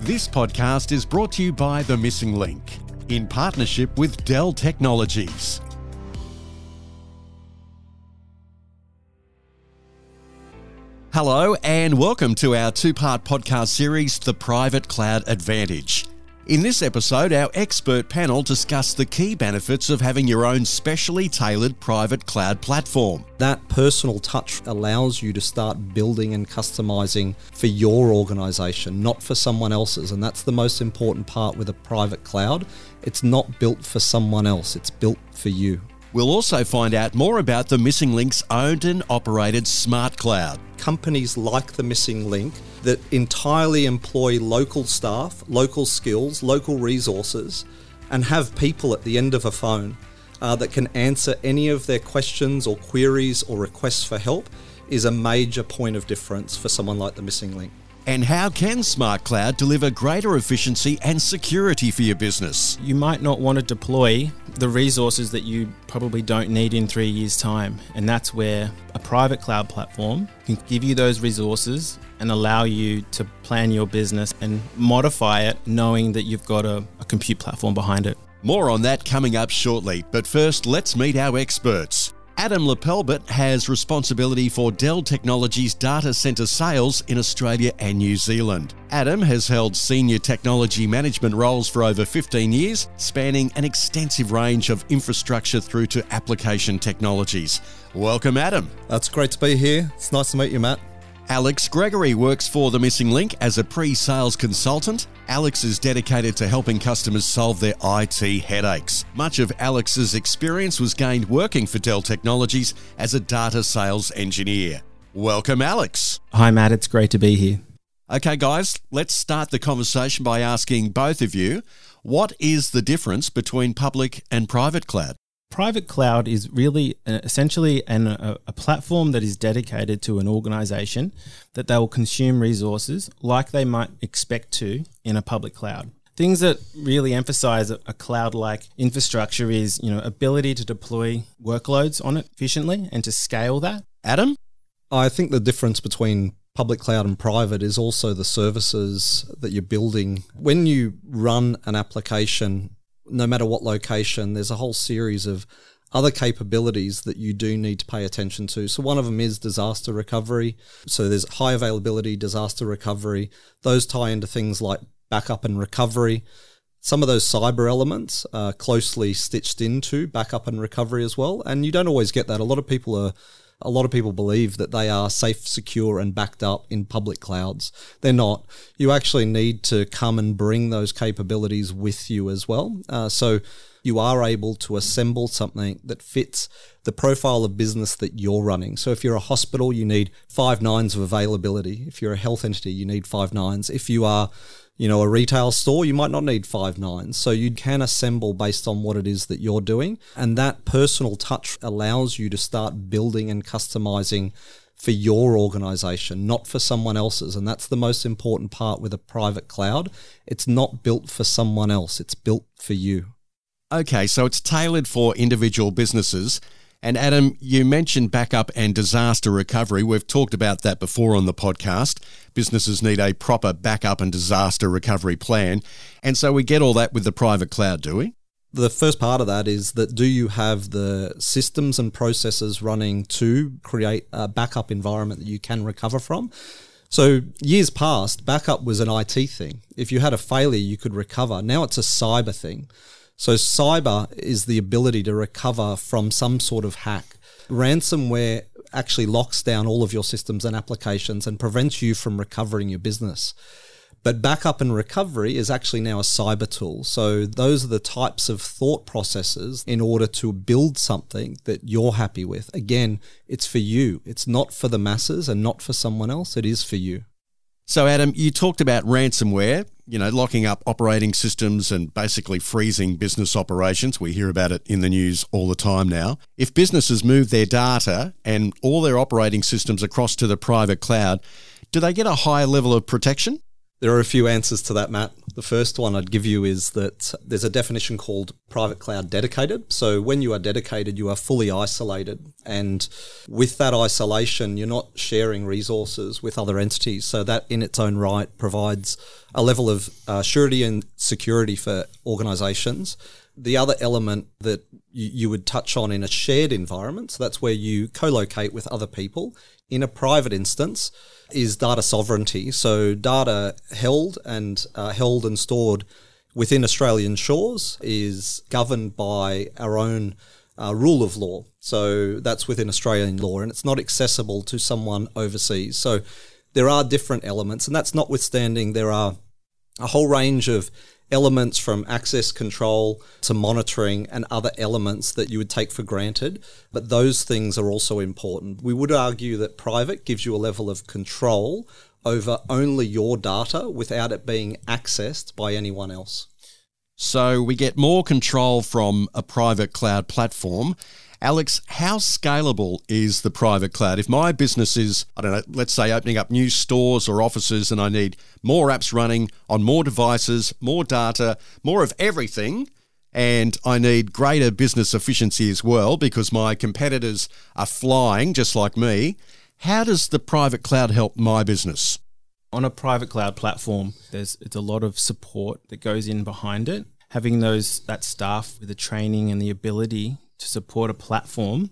This podcast is brought to you by The Missing Link in partnership with Dell Technologies. Hello, and welcome to our two part podcast series, The Private Cloud Advantage. In this episode, our expert panel discuss the key benefits of having your own specially tailored private cloud platform. That personal touch allows you to start building and customizing for your organization, not for someone else's. And that's the most important part with a private cloud. It's not built for someone else, it's built for you. We'll also find out more about the Missing Link's owned and operated smart cloud. Companies like the Missing Link that entirely employ local staff, local skills, local resources, and have people at the end of a phone uh, that can answer any of their questions or queries or requests for help is a major point of difference for someone like the Missing Link. And how can Smart Cloud deliver greater efficiency and security for your business? You might not want to deploy the resources that you probably don't need in three years' time. And that's where a private cloud platform can give you those resources and allow you to plan your business and modify it knowing that you've got a, a compute platform behind it. More on that coming up shortly. But first, let's meet our experts. Adam Lepelbert has responsibility for Dell Technologies data center sales in Australia and New Zealand. Adam has held senior technology management roles for over 15 years, spanning an extensive range of infrastructure through to application technologies. Welcome, Adam. That's great to be here. It's nice to meet you, Matt. Alex Gregory works for The Missing Link as a pre sales consultant. Alex is dedicated to helping customers solve their IT headaches. Much of Alex's experience was gained working for Dell Technologies as a data sales engineer. Welcome, Alex. Hi, Matt. It's great to be here. Okay, guys, let's start the conversation by asking both of you what is the difference between public and private cloud? Private cloud is really uh, essentially an, a, a, platform that is dedicated to an organization that they will consume resources like they might expect to in a public cloud. Things that really emphasize a, a cloud like infrastructure is, you know, ability to deploy workloads on it efficiently and to scale that. Adam? I think the difference between public cloud and private is also the services that you're building. When you run an application no matter what location, there's a whole series of other capabilities that you do need to pay attention to. So one of them is disaster recovery. So there's high availability disaster recovery. Those tie into things like backup and recovery. Some of those cyber elements are closely stitched into backup and recovery as well. And you don't always get that. A lot of people are a lot of people believe that they are safe, secure, and backed up in public clouds. They're not. You actually need to come and bring those capabilities with you as well. Uh, so you are able to assemble something that fits the profile of business that you're running. So if you're a hospital, you need five nines of availability. If you're a health entity, you need five nines. If you are you know, a retail store, you might not need five nines. So you can assemble based on what it is that you're doing. And that personal touch allows you to start building and customizing for your organization, not for someone else's. And that's the most important part with a private cloud. It's not built for someone else, it's built for you. Okay, so it's tailored for individual businesses. And Adam, you mentioned backup and disaster recovery. We've talked about that before on the podcast. Businesses need a proper backup and disaster recovery plan. And so we get all that with the private cloud, do we? The first part of that is that do you have the systems and processes running to create a backup environment that you can recover from? So, years past, backup was an IT thing. If you had a failure, you could recover. Now it's a cyber thing. So cyber is the ability to recover from some sort of hack. Ransomware actually locks down all of your systems and applications and prevents you from recovering your business. But backup and recovery is actually now a cyber tool. So those are the types of thought processes in order to build something that you're happy with. Again, it's for you. It's not for the masses and not for someone else. It is for you. So, Adam, you talked about ransomware, you know, locking up operating systems and basically freezing business operations. We hear about it in the news all the time now. If businesses move their data and all their operating systems across to the private cloud, do they get a higher level of protection? There are a few answers to that, Matt. The first one I'd give you is that there's a definition called private cloud dedicated. So when you are dedicated, you are fully isolated. And with that isolation, you're not sharing resources with other entities. So that in its own right provides a level of uh, surety and security for organizations. The other element that you, you would touch on in a shared environment, so that's where you co locate with other people. In a private instance, is data sovereignty. So data held and uh, held and stored within Australian shores is governed by our own uh, rule of law. So that's within Australian law, and it's not accessible to someone overseas. So there are different elements, and that's notwithstanding there are a whole range of elements from access control to monitoring and other elements that you would take for granted. But those things are also important. We would argue that private gives you a level of control over only your data without it being accessed by anyone else. So we get more control from a private cloud platform Alex, how scalable is the private cloud? If my business is, I don't know, let's say opening up new stores or offices and I need more apps running on more devices, more data, more of everything, and I need greater business efficiency as well because my competitors are flying just like me, how does the private cloud help my business? On a private cloud platform, there's it's a lot of support that goes in behind it. Having those that staff with the training and the ability to support a platform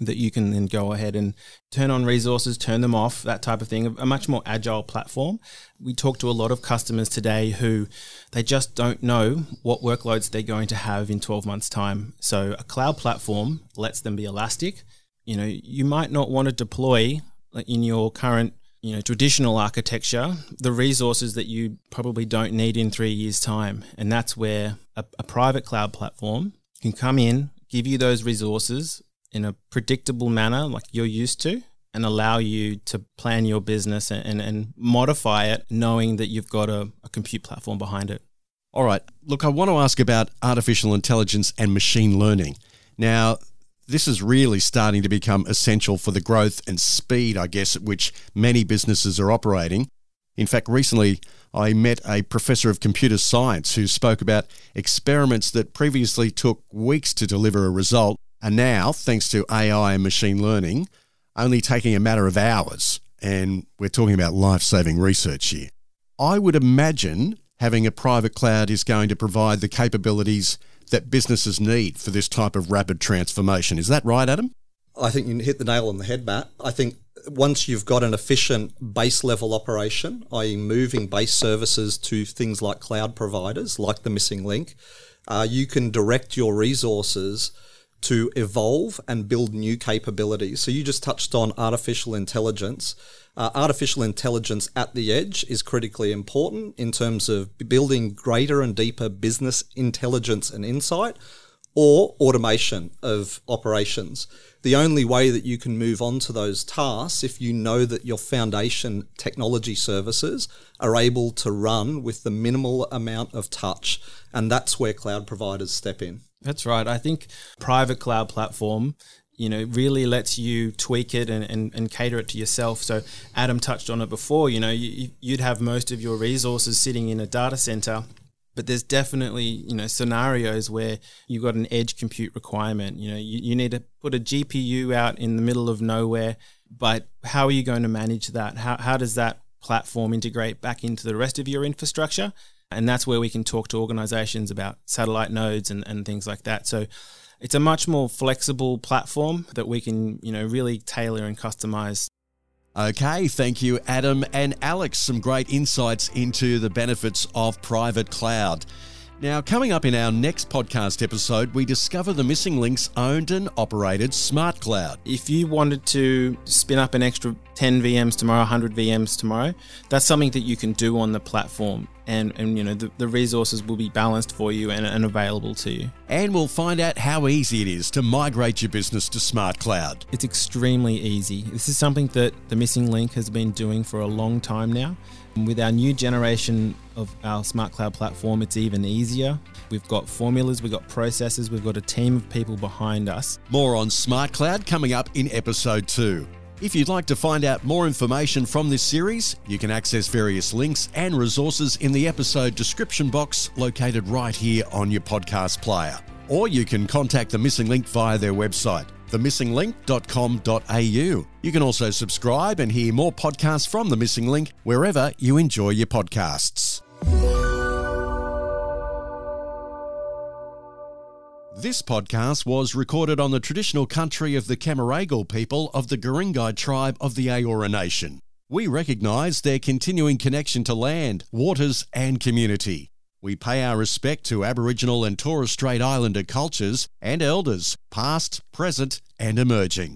that you can then go ahead and turn on resources, turn them off, that type of thing, a much more agile platform. We talk to a lot of customers today who they just don't know what workloads they're going to have in 12 months' time. So a cloud platform lets them be elastic. You know, you might not want to deploy in your current you know traditional architecture the resources that you probably don't need in three years time and that's where a, a private cloud platform can come in give you those resources in a predictable manner like you're used to and allow you to plan your business and, and, and modify it knowing that you've got a, a compute platform behind it. All right. Look, I want to ask about artificial intelligence and machine learning. Now, this is really starting to become essential for the growth and speed, I guess, at which many businesses are operating. In fact, recently I met a professor of computer science who spoke about experiments that previously took weeks to deliver a result are now, thanks to AI and machine learning, only taking a matter of hours. And we're talking about life saving research here. I would imagine having a private cloud is going to provide the capabilities that businesses need for this type of rapid transformation. Is that right, Adam? I think you hit the nail on the head, Matt. I think once you've got an efficient base level operation, i.e., moving base services to things like cloud providers, like the missing link, uh, you can direct your resources to evolve and build new capabilities. So you just touched on artificial intelligence. Uh, artificial intelligence at the edge is critically important in terms of building greater and deeper business intelligence and insight or automation of operations the only way that you can move on to those tasks if you know that your foundation technology services are able to run with the minimal amount of touch. And that's where cloud providers step in. That's right. I think private cloud platform you know really lets you tweak it and, and, and cater it to yourself so adam touched on it before you know you, you'd have most of your resources sitting in a data center but there's definitely you know scenarios where you've got an edge compute requirement. You know you, you need to put a gpu out in the middle of nowhere but how are you going to manage that? How, how does that platform integrate back into the rest of your infrastructure? And that's where we can talk to organizations about satellite nodes and, and things like that. So it's a much more flexible platform that we can you know really tailor and customize Okay, thank you, Adam and Alex. Some great insights into the benefits of private cloud. Now, coming up in our next podcast episode, we discover the missing links owned and operated smart cloud. If you wanted to spin up an extra 10 VMs tomorrow, 100 VMs tomorrow, that's something that you can do on the platform. And, and you know, the, the resources will be balanced for you and, and available to you. And we'll find out how easy it is to migrate your business to smart cloud. It's extremely easy. This is something that the missing link has been doing for a long time now. With our new generation of our smart cloud platform, it's even easier. We've got formulas, we've got processes, we've got a team of people behind us. More on smart cloud coming up in episode two. If you'd like to find out more information from this series, you can access various links and resources in the episode description box located right here on your podcast player. Or you can contact The Missing Link via their website, themissinglink.com.au. You can also subscribe and hear more podcasts from The Missing Link wherever you enjoy your podcasts. This podcast was recorded on the traditional country of the Camaragal people of the Guringai tribe of the Eora Nation. We recognise their continuing connection to land, waters, and community. We pay our respect to Aboriginal and Torres Strait Islander cultures and elders, past, present, and emerging.